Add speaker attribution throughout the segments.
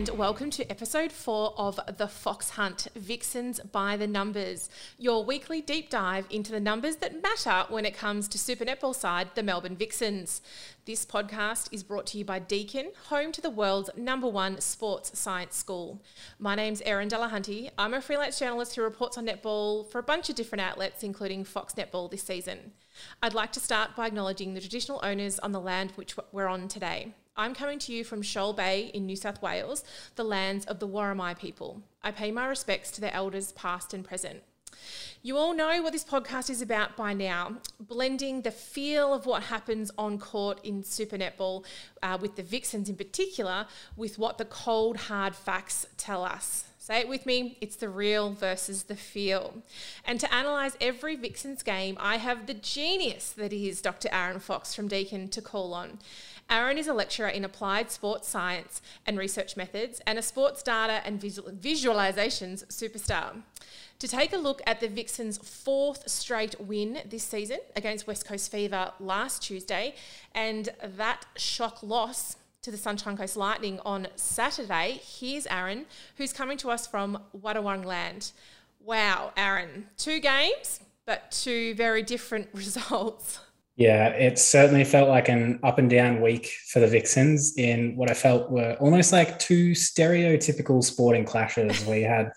Speaker 1: and welcome to episode four of The Fox Hunt Vixens by the Numbers, your weekly deep dive into the numbers that matter when it comes to Super Netball side, the Melbourne Vixens. This podcast is brought to you by Deakin, home to the world's number one sports science school. My name's Erin Delahunty. I'm a freelance journalist who reports on netball for a bunch of different outlets, including Fox Netball this season. I'd like to start by acknowledging the traditional owners on the land which we're on today. I'm coming to you from Shoal Bay in New South Wales, the lands of the Worimi people. I pay my respects to their elders, past and present. You all know what this podcast is about by now blending the feel of what happens on court in Super Netball, uh, with the Vixens in particular, with what the cold, hard facts tell us. Say it with me it's the real versus the feel. And to analyse every Vixens game, I have the genius that is Dr. Aaron Fox from Deakin to call on. Aaron is a lecturer in applied sports science and research methods and a sports data and visual- visualizations superstar. To take a look at the Vixens' fourth straight win this season against West Coast Fever last Tuesday and that shock loss to the Sunshine Coast Lightning on Saturday, here's Aaron, who's coming to us from Wadawurrung land. Wow, Aaron, two games, but two very different results.
Speaker 2: Yeah, it certainly felt like an up and down week for the Vixens in what I felt were almost like two stereotypical sporting clashes. We had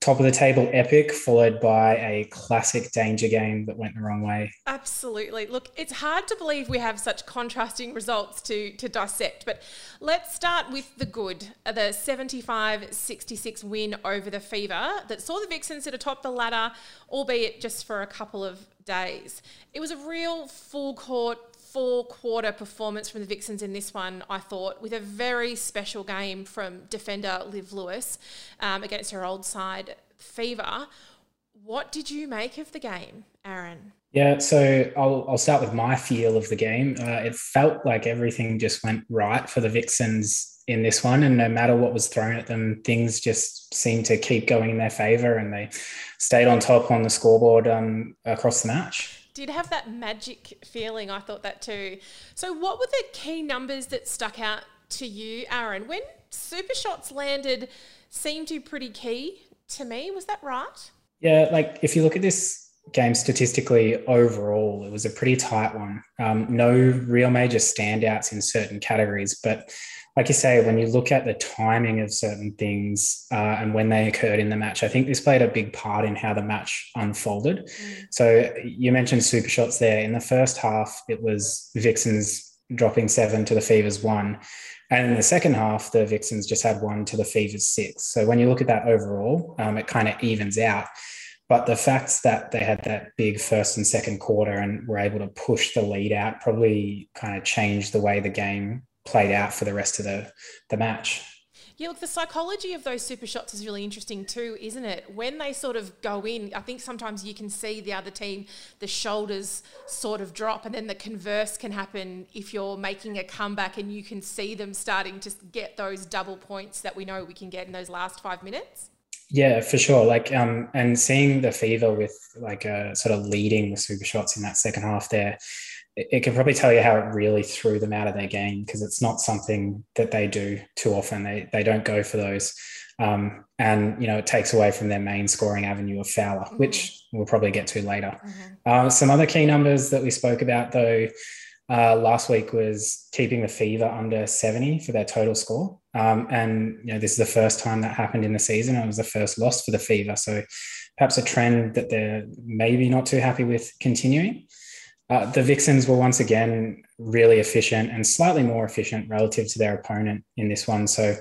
Speaker 2: top of the table epic followed by a classic danger game that went the wrong way.
Speaker 1: Absolutely. Look it's hard to believe we have such contrasting results to to dissect but let's start with the good. Uh, the 75-66 win over the fever that saw the vixens at atop the ladder albeit just for a couple of days it was a real full court four quarter performance from the Vixens in this one, I thought, with a very special game from defender Liv Lewis um, against her old side, Fever. What did you make of the game, Aaron?
Speaker 2: Yeah, so I'll, I'll start with my feel of the game. Uh, it felt like everything just went right for the Vixens in this one, and no matter what was thrown at them, things just seemed to keep going in their favour, and they stayed on top on the scoreboard um, across the match
Speaker 1: did have that magic feeling. I thought that too. So, what were the key numbers that stuck out to you, Aaron? When super shots landed, seemed to be pretty key to me. Was that right?
Speaker 2: Yeah, like if you look at this game statistically overall, it was a pretty tight one. Um, no real major standouts in certain categories, but like you say, when you look at the timing of certain things uh, and when they occurred in the match, I think this played a big part in how the match unfolded. Mm. So you mentioned super shots there. In the first half, it was Vixens dropping seven to the Fevers one. And in the second half, the Vixens just had one to the Fevers six. So when you look at that overall, um, it kind of evens out. But the fact that they had that big first and second quarter and were able to push the lead out probably kind of changed the way the game played out for the rest of the, the match.
Speaker 1: Yeah, look, the psychology of those super shots is really interesting too, isn't it? When they sort of go in, I think sometimes you can see the other team, the shoulders sort of drop, and then the converse can happen if you're making a comeback and you can see them starting to get those double points that we know we can get in those last five minutes.
Speaker 2: Yeah, for sure. Like, um, and seeing the fever with like a uh, sort of leading the super shots in that second half there, it can probably tell you how it really threw them out of their game because it's not something that they do too often. They they don't go for those, um, and you know it takes away from their main scoring avenue of Fowler, mm-hmm. which we'll probably get to later. Mm-hmm. Uh, some other key numbers that we spoke about though uh, last week was keeping the Fever under seventy for their total score, um, and you know this is the first time that happened in the season. It was the first loss for the Fever, so perhaps a trend that they're maybe not too happy with continuing. Uh, the Vixens were once again really efficient and slightly more efficient relative to their opponent in this one. So,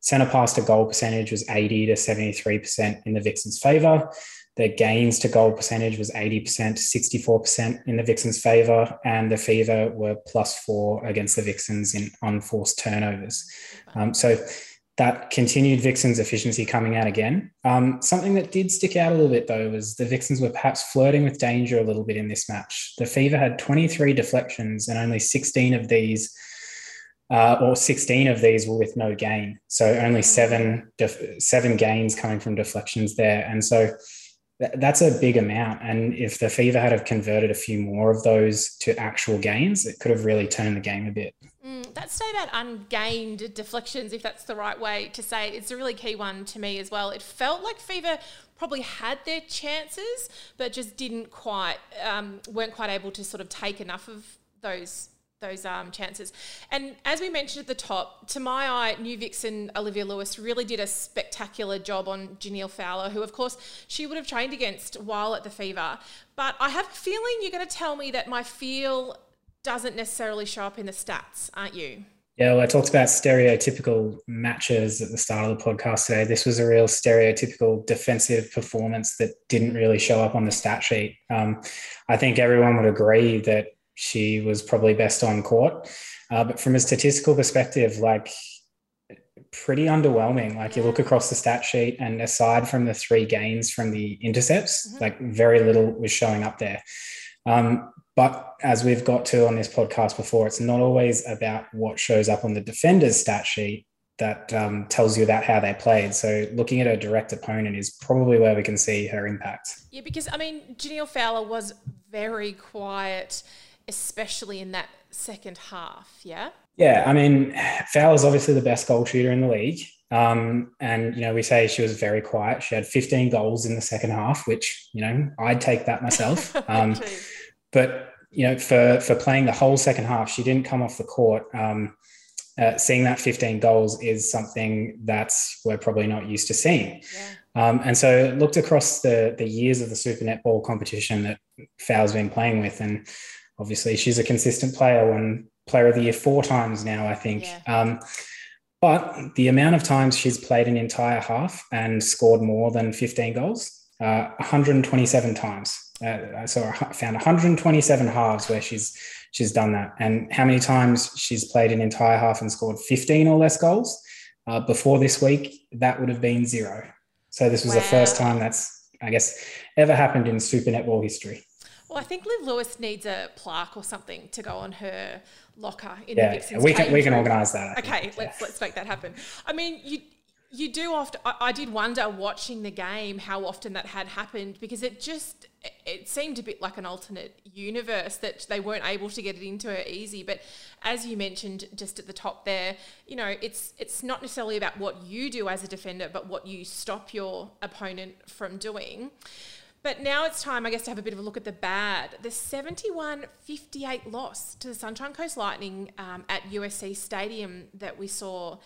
Speaker 2: centre pass to goal percentage was 80 to 73% in the Vixens' favour. Their gains to goal percentage was 80% 64% in the Vixens' favour. And the Fever were plus four against the Vixens in unforced turnovers. Um, so, that continued Vixens efficiency coming out again. Um, something that did stick out a little bit though was the Vixens were perhaps flirting with danger a little bit in this match. The Fever had 23 deflections and only 16 of these, uh, or 16 of these were with no gain. So only seven def- seven gains coming from deflections there, and so that's a big amount. And if the Fever had have converted a few more of those to actual gains, it could have really turned the game a bit
Speaker 1: That stat about ungained deflections, if that's the right way to say it, it's a really key one to me as well. It felt like Fever probably had their chances, but just didn't quite, um, weren't quite able to sort of take enough of those those um, chances. And as we mentioned at the top, to my eye, new vixen Olivia Lewis really did a spectacular job on Jhaniele Fowler, who, of course, she would have trained against while at the Fever. But I have a feeling you're going to tell me that my feel doesn't necessarily show up in the stats, aren't you?
Speaker 2: Yeah, well, I talked about stereotypical matches at the start of the podcast today. This was a real stereotypical defensive performance that didn't really show up on the stat sheet. Um, I think everyone would agree that she was probably best on court. Uh, but from a statistical perspective, like pretty underwhelming. Like you look across the stat sheet, and aside from the three gains from the intercepts, mm-hmm. like very little was showing up there. Um, but as we've got to on this podcast before, it's not always about what shows up on the defender's stat sheet that um, tells you about how they played. So looking at a direct opponent is probably where we can see her impact.
Speaker 1: Yeah, because I mean, Jhaniele Fowler was very quiet especially in that second half. Yeah.
Speaker 2: Yeah, I mean, Fowler's obviously the best goal shooter in the league. Um, and, you know, we say she was very quiet. She had 15 goals in the second half, which, you know, I'd take that myself. Um, but, you know, for, for playing the whole second half, she didn't come off the court. Um, uh, seeing that 15 goals is something that's we're probably not used to seeing. Yeah. Um, and so looked across the, the years of the Super Netball competition that Fowler's been playing with. And obviously she's a consistent player, won player of the year four times now, I think. Yeah. Um, but the amount of times she's played an entire half and scored more than 15 goals, uh, 127 times. Uh, so I found 127 halves where she's she's done that. And how many times she's played an entire half and scored 15 or less goals? Uh, before this week, that would have been zero. So this was wow. the first time that's, I guess, ever happened in Super Netball history.
Speaker 1: Well, I think Liv Lewis needs a plaque or something to go on her locker in
Speaker 2: yeah,
Speaker 1: the Vixens.
Speaker 2: we can we can organise that.
Speaker 1: okay, let's let's make that happen. I mean, you you do often. I, I, did wonder watching the game how often that had happened because it just it seemed a bit like an alternate universe that they weren't able to get it into her easy. But as you mentioned just at the top there, you know, it's it's not necessarily about what you do as a defender, but what you stop your opponent from doing. But now it's time, I guess, to have a bit of a look at the bad. The 71 58 loss to the Sunshine Coast Lightning um, at USC Stadium that we saw.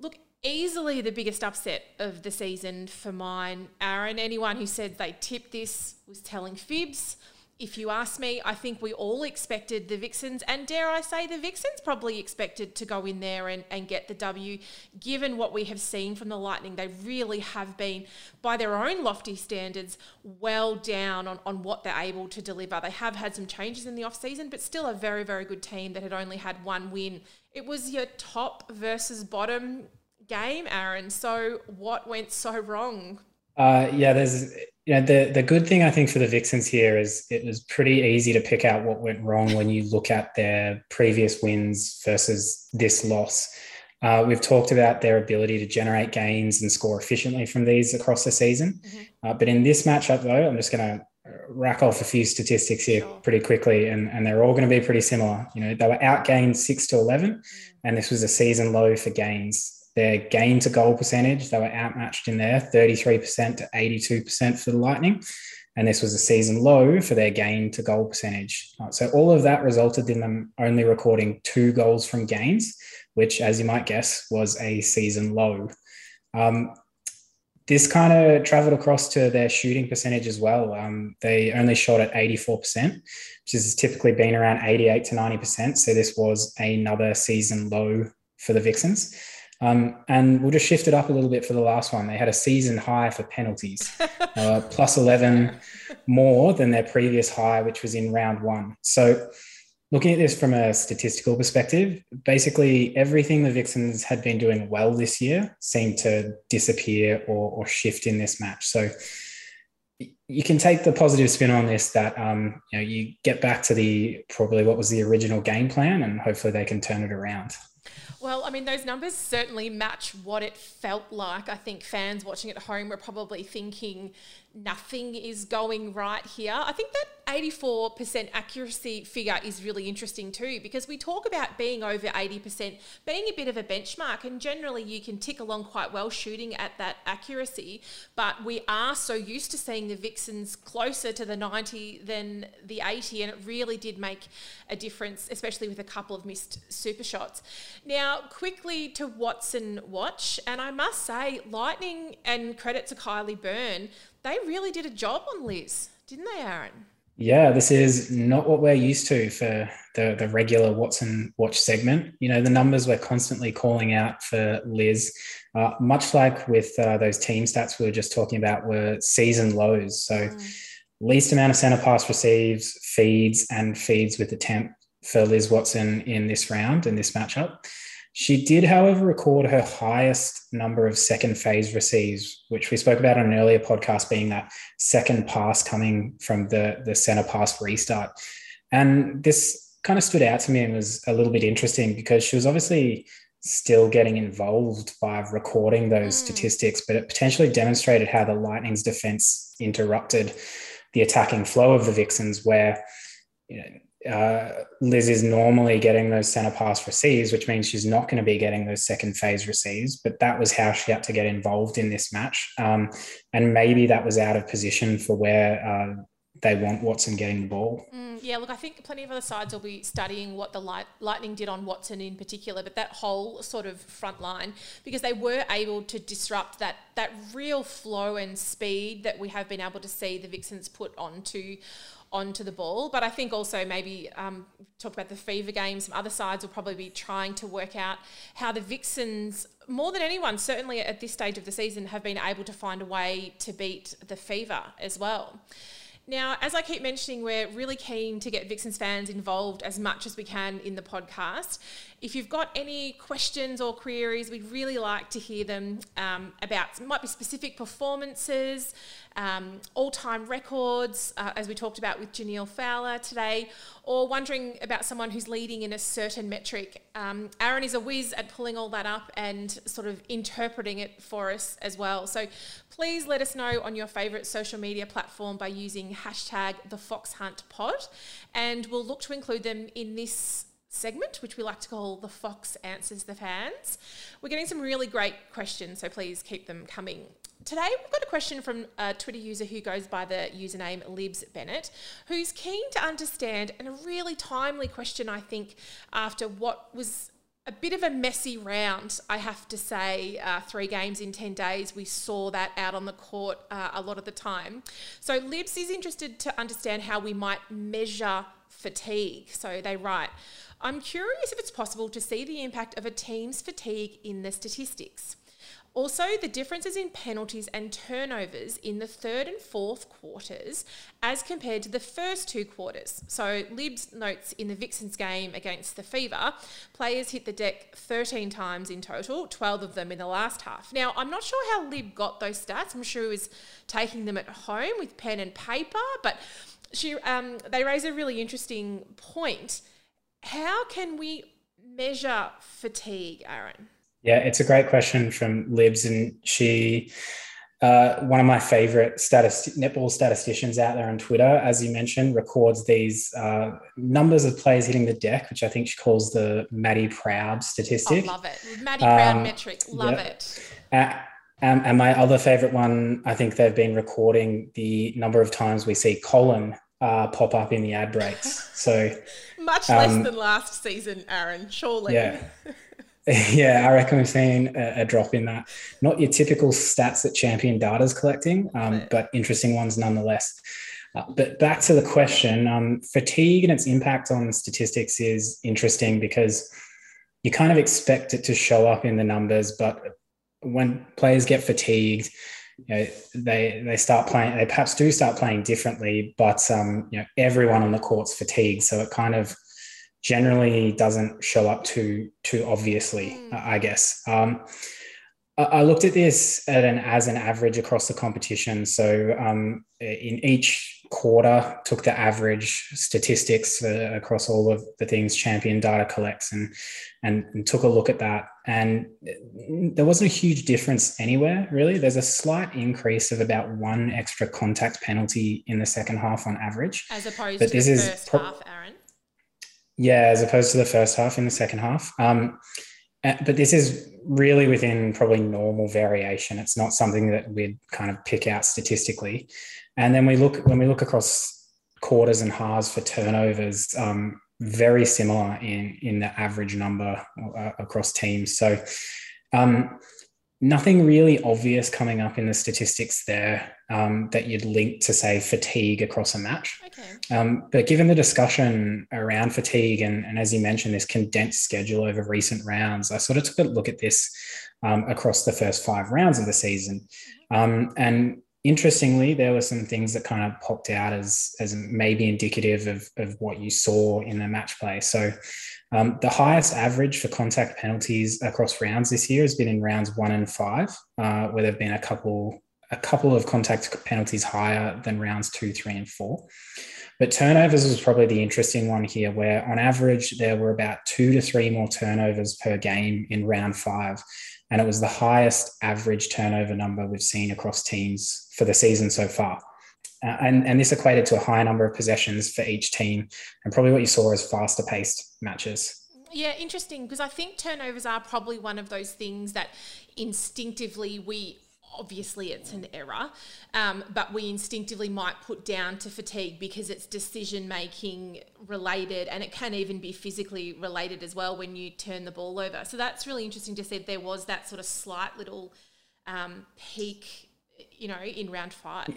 Speaker 1: Look, easily the biggest upset of the season for mine. Aaron, anyone who said they tipped this was telling fibs if you ask me, I think we all expected the Vixens, and dare I say, the Vixens probably expected to go in there and, and get the W, given what we have seen from the Lightning. They really have been, by their own lofty standards, well down on, on what they're able to deliver. They have had some changes in the off-season, but still a very, very good team that had only had one win. It was your top versus bottom game, Aaron. So, what went so wrong?
Speaker 2: Uh, yeah, there's you know the the good thing I think for the Vixens here is it was pretty easy to pick out what went wrong when you look at their previous wins versus this loss. Uh, we've talked about their ability to generate gains and score efficiently from these across the season, mm-hmm. uh, but in this matchup though, I'm just going to rack off a few statistics here sure. pretty quickly, and, and they're all going to be pretty similar. You know, they were outgained six to eleven, mm. and this was a season low for gains. Their gain to goal percentage, they were outmatched in there 33% to 82% for the Lightning. And this was a season low for their gain to goal percentage. So all of that resulted in them only recording two goals from gains, which, as you might guess, was a season low. Um, this kind of traveled across to their shooting percentage as well. Um, they only shot at 84%, which has typically been around 88 to 90%. So this was another season low for the Vixens. Um, and we'll just shift it up a little bit for the last one. They had a season high for penalties, uh, plus 11 more than their previous high, which was in round one. So, looking at this from a statistical perspective, basically everything the Vixens had been doing well this year seemed to disappear or, or shift in this match. So, you can take the positive spin on this that um, you know you get back to the probably what was the original game plan, and hopefully they can turn it around.
Speaker 1: Well, I mean, those numbers certainly match what it felt like. I think fans watching at home were probably thinking nothing is going right here. I think that 84% accuracy figure is really interesting too because we talk about being over 80% being a bit of a benchmark and generally you can tick along quite well shooting at that accuracy. But we are so used to seeing the vixens closer to the 90 than the 80 and it really did make a difference especially with a couple of missed super shots. Now quickly to watson watch and i must say lightning and credit to kylie byrne they really did a job on liz didn't they aaron
Speaker 2: yeah, this is not what we're used to for the, the regular Watson Watch segment. You know, the numbers we're constantly calling out for Liz, uh, much like with uh, those team stats we were just talking about, were season lows. So, mm. least amount of center pass receives, feeds, and feeds with attempt for Liz Watson in this round, in this matchup. She did, however, record her highest number of second phase receives, which we spoke about on an earlier podcast, being that second pass coming from the, the center pass restart. And this kind of stood out to me and was a little bit interesting because she was obviously still getting involved by recording those mm. statistics, but it potentially demonstrated how the Lightning's defense interrupted the attacking flow of the Vixens, where you know, uh, Liz is normally getting those center pass receives, which means she's not going to be getting those second phase receives. But that was how she had to get involved in this match. Um, and maybe that was out of position for where uh, they want Watson getting the ball.
Speaker 1: Mm, yeah, look, I think plenty of other sides will be studying what the light, Lightning did on Watson in particular, but that whole sort of front line, because they were able to disrupt that that real flow and speed that we have been able to see the Vixens put onto onto the ball. But I think also maybe um, talk about the fever game. Some other sides will probably be trying to work out how the Vixens, more than anyone, certainly at this stage of the season, have been able to find a way to beat the fever as well. Now, as I keep mentioning, we're really keen to get Vixens fans involved as much as we can in the podcast. If you've got any questions or queries, we'd really like to hear them um, about might be specific performances, um, all-time records, uh, as we talked about with Jhaniele Fowler today, or wondering about someone who's leading in a certain metric. Um, Aaron is a whiz at pulling all that up and sort of interpreting it for us as well. So please let us know on your favourite social media platform by using hashtag the Fox Hunt Pod, and we'll look to include them in this segment, which we like to call the Fox Answers the Fans. We're getting some really great questions, so please keep them coming. Today, we've got a question from a Twitter user who goes by the username Libs Bennett, who's keen to understand, and a really timely question, I think, after what was a bit of a messy round, I have to say. Uh, three games in 10 days, we saw that out on the court uh, a lot of the time. So, Libs is interested to understand how we might measure fatigue. So, they write, I'm curious if it's possible to see the impact of a team's fatigue in the statistics. Also, the differences in penalties and turnovers in the third and fourth quarters as compared to the first two quarters. So, Libs notes in the Vixens game against the Fever, players hit the deck 13 times in total, 12 of them in the last half. Now, I'm not sure how Lib got those stats. I'm sure he was taking them at home with pen and paper, but she, um, they raise a really interesting point how can we measure fatigue, Aaron?
Speaker 2: Yeah, it's a great question from Libs, and she, uh, one of my favorite statist- netball statisticians out there on Twitter, as you mentioned, records these uh, numbers of players hitting the deck, which I think she calls the Maddie Proud statistic.
Speaker 1: I love it. Maddie Proud um, metric. Love yep. it.
Speaker 2: Uh, um, and my other favorite one, I think they've been recording the number of times we see Colin uh, pop up in the ad breaks. So
Speaker 1: much less um, than last season, Aaron. Surely.
Speaker 2: Yeah. yeah, I reckon we've seen a, a, drop in that. Not your typical stats that Champion Data's collecting, um, but interesting ones nonetheless. Uh, but back to the question, um, fatigue and its impact on statistics is interesting because you kind of expect it to show up in the numbers, but when players get fatigued, you know, they they start playing. They perhaps do start playing differently, but um, you know, everyone on the court's fatigued, so it kind of generally doesn't show up too too obviously. Mm. I guess. Um, I looked at this at an as an average across the competition. So um, in each quarter took the average statistics uh, across all of the things champion data collects and, and, and took a look at that and there wasn't a huge difference anywhere really there's a slight increase of about one extra contact penalty in the second half on average
Speaker 1: as opposed but to this the is pro- half aaron
Speaker 2: yeah as opposed to the first half in the second half um, but this is really within probably normal variation. It's not something that we'd kind of pick out statistically. And then we look when we look across quarters and halves for turnovers, um, very similar in in the average number uh, across teams. So um, nothing really obvious coming up in the statistics there um, that you'd link to say fatigue across a match. Okay. Um, but given the discussion around fatigue and, and, as you mentioned, this condensed schedule over recent rounds, I sort of took a look at this um, across the first five rounds of the season. Um, and interestingly, there were some things that kind of popped out as, as maybe indicative of, of what you saw in the match play. So um, the highest average for contact penalties across rounds this year has been in rounds one and five, uh, where there've been a couple a couple of contact penalties higher than rounds two, three, and four. But turnovers was probably the interesting one here, where on average there were about two to three more turnovers per game in round five. And it was the highest average turnover number we've seen across teams for the season so far. Uh, and, and this equated to a high number of possessions for each team, and probably what you saw as faster paced matches.
Speaker 1: Yeah, interesting because I think turnovers are probably one of those things that instinctively we obviously it's an error, um, but we instinctively might put down to fatigue because it's decision making related and it can even be physically related as well when you turn the ball over. So that's really interesting to see there was that sort of slight little um, peak, you know, in round five.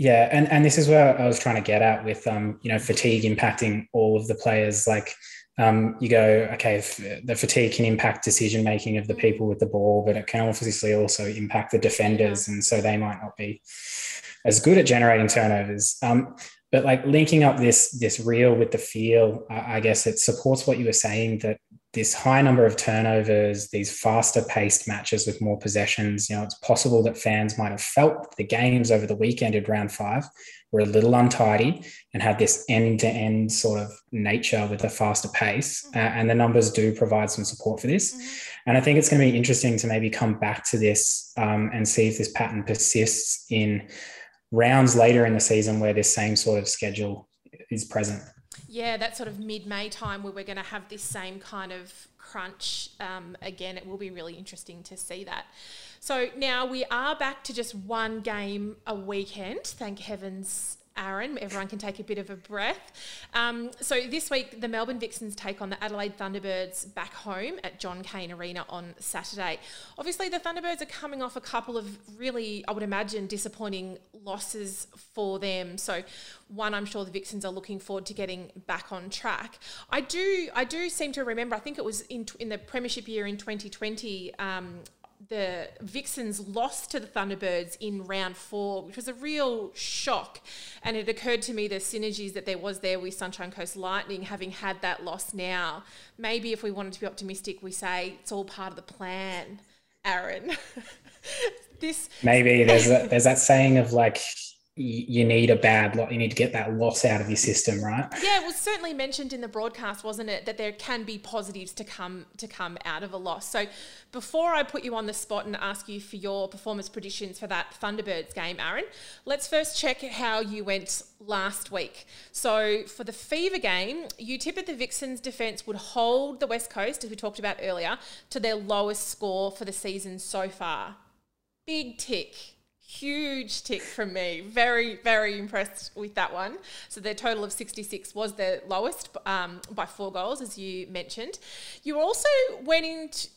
Speaker 2: Yeah, and, and this is where I was trying to get at with um, you know fatigue impacting all of the players. Like um, you go, okay, the fatigue can impact decision making of the people with the ball, but it can obviously also impact the defenders, and so they might not be as good at generating turnovers. Um, but like linking up this this real with the feel, I guess it supports what you were saying that this high number of turnovers, these faster paced matches with more possessions, you know, it's possible that fans might have felt the games over the weekend at round five were a little untidy and had this end to end sort of nature with a faster pace. Uh, and the numbers do provide some support for this. Mm-hmm. And I think it's going to be interesting to maybe come back to this um, and see if this pattern persists in rounds later in the season where this same sort of schedule is present.
Speaker 1: Yeah, that sort of mid May time where we're going to have this same kind of crunch um, again. It will be really interesting to see that. So now we are back to just one game a weekend. Thank heavens Aaron. Everyone can take a bit of a breath. Um, so this week, the Melbourne Vixens take on the Adelaide Thunderbirds back home at John Cain Arena on Saturday. Obviously, the Thunderbirds are coming off a couple of really, I would imagine, disappointing losses for them. So one, I'm sure the Vixens are looking forward to getting back on track. I do, I do seem to remember. I think it was in in the Premiership year in 2020. Um, the Vixens lost to the Thunderbirds in round four, which was a real shock. And it occurred to me the synergies that there was there with Sunshine Coast Lightning having had that loss now. Maybe if we wanted to be optimistic, we say it's all part of the plan, Aaron.
Speaker 2: this maybe there's there's that saying of like you need a bad lot. You need to get that loss out of your system, right?
Speaker 1: Yeah, it was certainly mentioned in the broadcast, wasn't it, that there can be positives to come to come out of a loss. So, before I put you on the spot and ask you for your performance predictions for that Thunderbirds game, Aaron, let's first check how you went last week. So, for the Fever game, you tipped the Vixens' defence would hold the West Coast, as we talked about earlier, to their lowest score for the season so far. Big tick huge tick from me. Very, very impressed with that one. So their total of 66 was the lowest um, by four goals, as you mentioned. You also went into,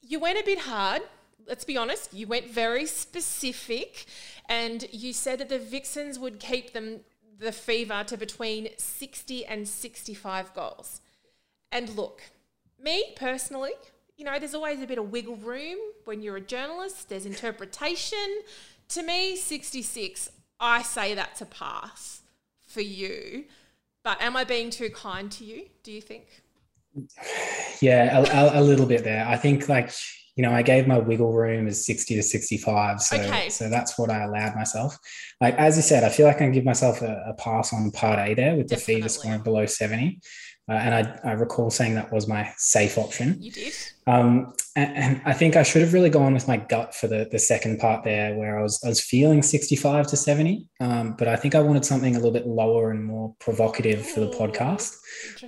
Speaker 1: you went a bit hard. Let's be honest. You went very specific, and you said that the Vixens would keep them the fever to between 60 and 65 goals. And look, me personally, you know, there's always a bit of wiggle room when you're a journalist. There's interpretation to me, 66, I say that's a pass for you. But am I being too kind to you, do you think?
Speaker 2: Yeah, a, a, little bit there. I think like you know, I gave my wiggle room as 60 to 65. So,
Speaker 1: Okay.
Speaker 2: so that's what I allowed myself. Like, as you said, I feel like I can give myself a, a pass on part A there with the
Speaker 1: Definitely.
Speaker 2: fever scoring below 70. Uh, and I, I recall saying that was my safe option.
Speaker 1: You did.
Speaker 2: Um, and, and I think I should have really gone with my gut for the, the second part there, where I was I was feeling 65 to 70. Um, but I think I wanted something a little bit lower and more provocative for the podcast.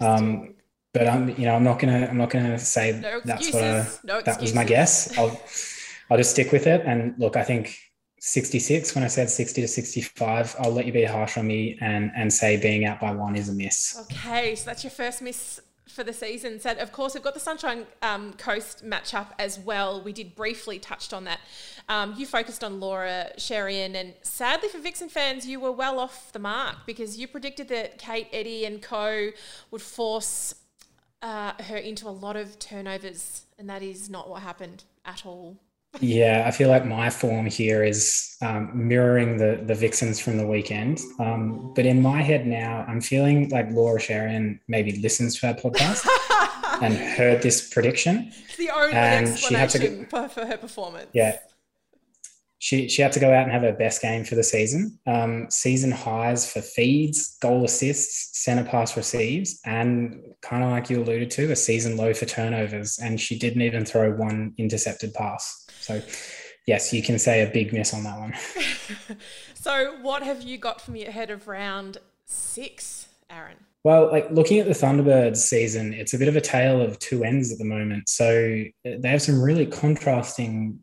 Speaker 2: Um, But I'm you know I'm not gonna I'm not gonna say
Speaker 1: no
Speaker 2: that's what I,
Speaker 1: no
Speaker 2: that was my guess. I'll I'll just stick with it. And look, I think 66 when I said 60 to 65, I'll let you be harsh on me and and say being out by one is a miss.
Speaker 1: Okay, so that's your first miss for the season. So, of course, we've got the Sunshine um, Coast matchup as well. We did briefly touched on that. Um, you focused on Laura Scherian, and sadly for Vixen fans, you were well off the mark because you predicted that Kate, Eddy, and Co would force uh, her into a lot of turnovers, and that is not what happened at all.
Speaker 2: Yeah, I feel like my form here is um, mirroring the the Vixens from the weekend. Um, but in my head now, I'm feeling like Laura Scherian maybe listens to our podcast and heard this prediction.
Speaker 1: It's the only
Speaker 2: And she had to
Speaker 1: explanation for, for her performance.
Speaker 2: Yeah. She, she had to go out and have her best game for the season. Um, season highs for feeds, goal assists, centre pass receives, and kind of like you alluded to, a season low for turnovers. And she didn't even throw one intercepted pass. So, yes, you can say a big miss on that one.
Speaker 1: So, what have you got for me ahead of round six, Aaron?
Speaker 2: Well, like looking at the Thunderbirds season, it's a bit of a tale of two ends at the moment. So uh, they have some really contrasting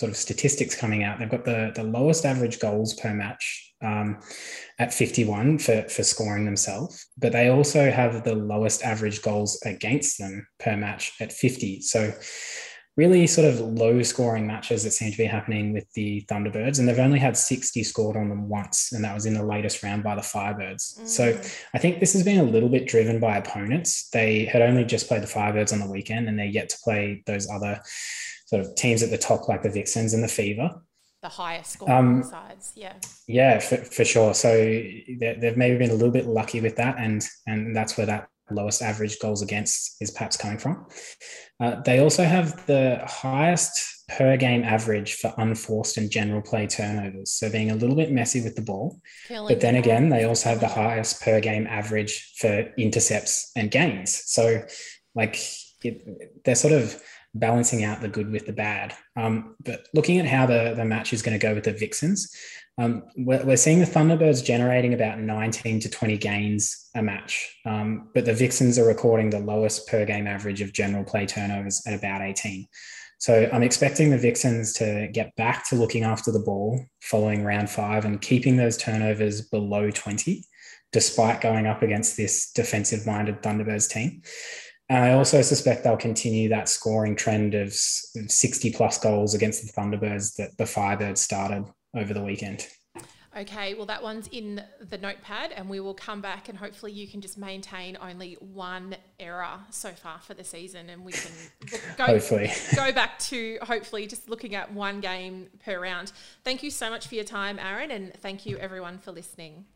Speaker 2: sort of statistics coming out. They've got the, the lowest average goals per match um, at 51 for, for scoring themselves, but they also have the lowest average goals against them per match at 50. So really sort of low scoring matches that seem to be happening with the Thunderbirds. And they've only had 60 scored on them once, and that was in the latest round by the Firebirds. So
Speaker 1: Mm.
Speaker 2: I think this has been a little bit driven by opponents. They had only just played the Firebirds on the weekend, and they're yet to play those other sort of teams at the top, like the Vixens and the Fever.
Speaker 1: the highest scoring
Speaker 2: Um,
Speaker 1: sides. Yeah.
Speaker 2: Yeah, for, for sure. So they- they've maybe been a little bit lucky with that, and and that's where that lowest average goals against is perhaps coming from. Uh, they also have the highest per game average for unforced and general play turnovers, so being a little bit messy with the ball.
Speaker 1: Killing
Speaker 2: But then again, they also have the highest per game average for intercepts and gains. So, like, it, they're sort of balancing out the good with the bad. Um, but looking at how the, the match is going to go with the Vixens, um, we're, we're seeing the Thunderbirds generating about 19 to 20 gains a match. Um, but the Vixens are recording the lowest per game average of general play turnovers at about 18. So I'm expecting the Vixens to get back to looking after the ball following round five and keeping those turnovers below 20, despite going up against this defensive minded Thunderbirds team. And I also suspect they'll continue that scoring trend of 60 plus goals against the Thunderbirds that the Firebirds started over the weekend.
Speaker 1: Okay, well, that one's in the notepad, and we will come back and hopefully you can just maintain only one error so far for the season, and we can look, go,
Speaker 2: Hopefully.
Speaker 1: go back to hopefully just looking at one game per round. Thank you so much for your time, Aaron, and thank you everyone for listening.